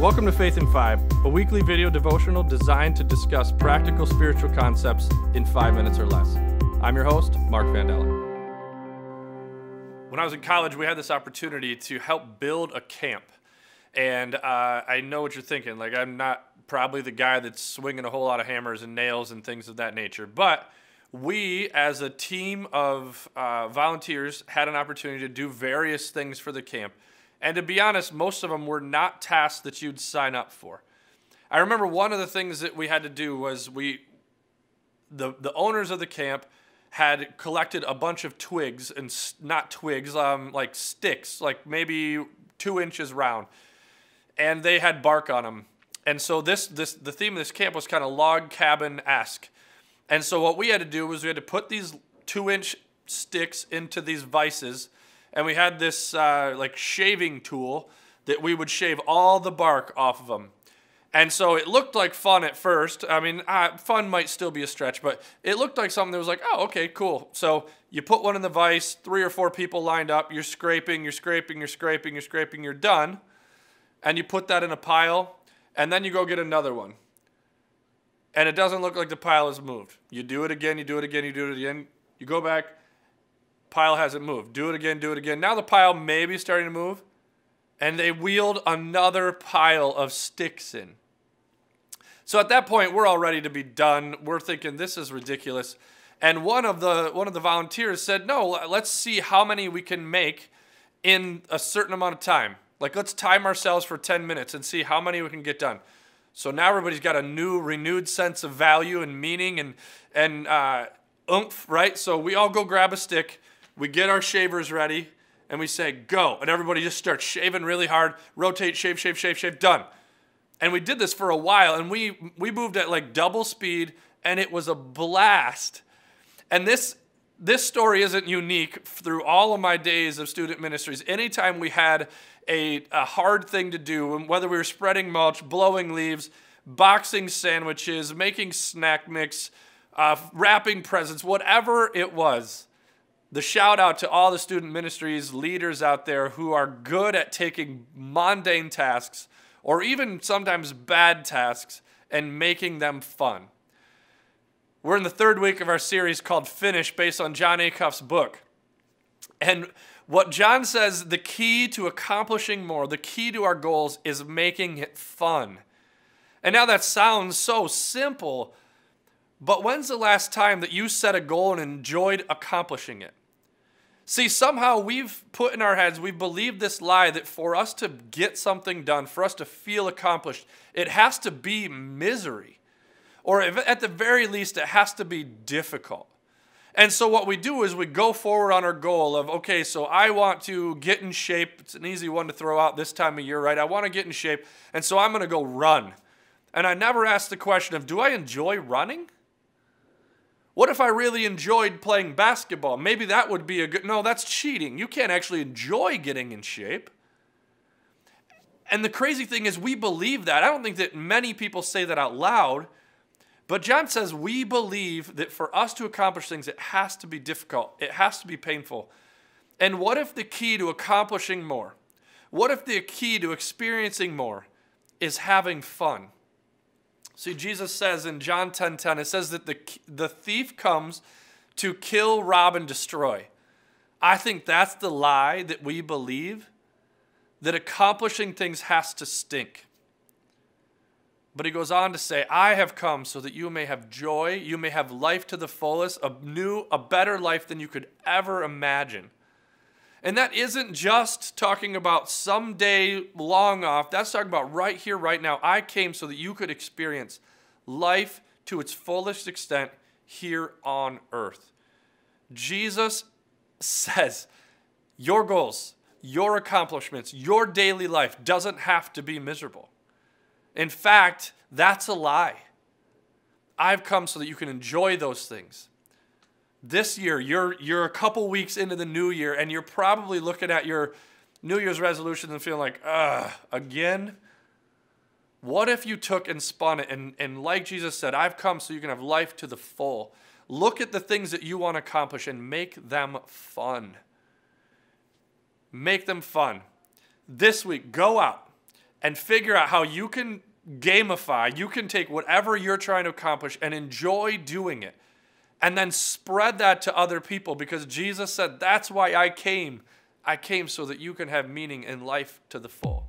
Welcome to Faith in Five, a weekly video devotional designed to discuss practical spiritual concepts in five minutes or less. I'm your host, Mark Vandella. When I was in college, we had this opportunity to help build a camp. And uh, I know what you're thinking. Like, I'm not probably the guy that's swinging a whole lot of hammers and nails and things of that nature. But we, as a team of uh, volunteers, had an opportunity to do various things for the camp. And to be honest, most of them were not tasks that you'd sign up for. I remember one of the things that we had to do was we, the, the owners of the camp, had collected a bunch of twigs and not twigs, um, like sticks, like maybe two inches round, and they had bark on them. And so this this the theme of this camp was kind of log cabin esque. And so what we had to do was we had to put these two inch sticks into these vices, and we had this uh, like shaving tool that we would shave all the bark off of them. And so it looked like fun at first. I mean, uh, fun might still be a stretch, but it looked like something that was like, oh, okay, cool. So you put one in the vise, three or four people lined up, you're scraping, you're scraping, you're scraping, you're scraping, you're done. And you put that in a pile, and then you go get another one and it doesn't look like the pile has moved. You do it again, you do it again, you do it again. You go back, pile hasn't moved. Do it again, do it again. Now the pile may be starting to move, and they wheeled another pile of sticks in. So at that point, we're all ready to be done. We're thinking this is ridiculous. And one of the one of the volunteers said, "No, let's see how many we can make in a certain amount of time. Like let's time ourselves for 10 minutes and see how many we can get done." So now everybody's got a new, renewed sense of value and meaning and and uh, oomph, right? So we all go grab a stick, we get our shavers ready, and we say go, and everybody just starts shaving really hard, rotate, shave, shave, shave, shave, done. And we did this for a while, and we we moved at like double speed, and it was a blast. And this this story isn't unique through all of my days of student ministries. Anytime we had a, a hard thing to do, whether we were spreading mulch, blowing leaves, boxing sandwiches, making snack mix, uh, wrapping presents, whatever it was. The shout out to all the student ministries leaders out there who are good at taking mundane tasks or even sometimes bad tasks and making them fun. We're in the third week of our series called Finish, based on Jon Acuff's book. And what Jon says the key to accomplishing more, the key to our goals is making it fun. And now that sounds so simple, but when's the last time that you set a goal and enjoyed accomplishing it? See, somehow we've put in our heads, we've believed this lie that for us to get something done, for us to feel accomplished, it has to be misery. Or at the very least, it has to be difficult. And so what we do is we go forward on our goal of, okay, so I want to get in shape. It's an easy one to throw out this time of year, right? I want to get in shape. And so I'm going to go run. And I never ask the question of, do I enjoy running? What if I really enjoyed playing basketball? Maybe that would be a good. No, that's cheating. You can't actually enjoy getting in shape. And the crazy thing is, we believe that. I don't think that many people say that out loud. But Jon says we believe that for us to accomplish things, it has to be difficult, it has to be painful. And what if the key to accomplishing more, what if the key to experiencing more is having fun? See, Jesus says in John 10:10, 10, 10, it says that the, the thief comes to kill, rob, and destroy. I think that's the lie that we believe that accomplishing things has to stink. But he goes on to say, I have come so that you may have joy, you may have life to the fullest, a new, a better life than you could ever imagine. And that isn't just talking about someday long off. That's talking about right here, right now. I came so that you could experience life to its fullest extent here on earth. Jesus says, Your goals, your accomplishments, your daily life doesn't have to be miserable. In fact, that's a lie. I've come so that you can enjoy those things. This year, you're, you're a couple weeks into the new year, and you're probably looking at your New Year's resolutions and feeling like, ugh, again? What if you took and spun it and, and, like Jesus said, I've come so you can have life to the full? Look at the things that you want to accomplish and make them fun. Make them fun. This week, go out and figure out how you can gamify, you can take whatever you're trying to accomplish and enjoy doing it. And then spread that to other people because Jesus said, That's why I came. I came so that you can have meaning in life to the full.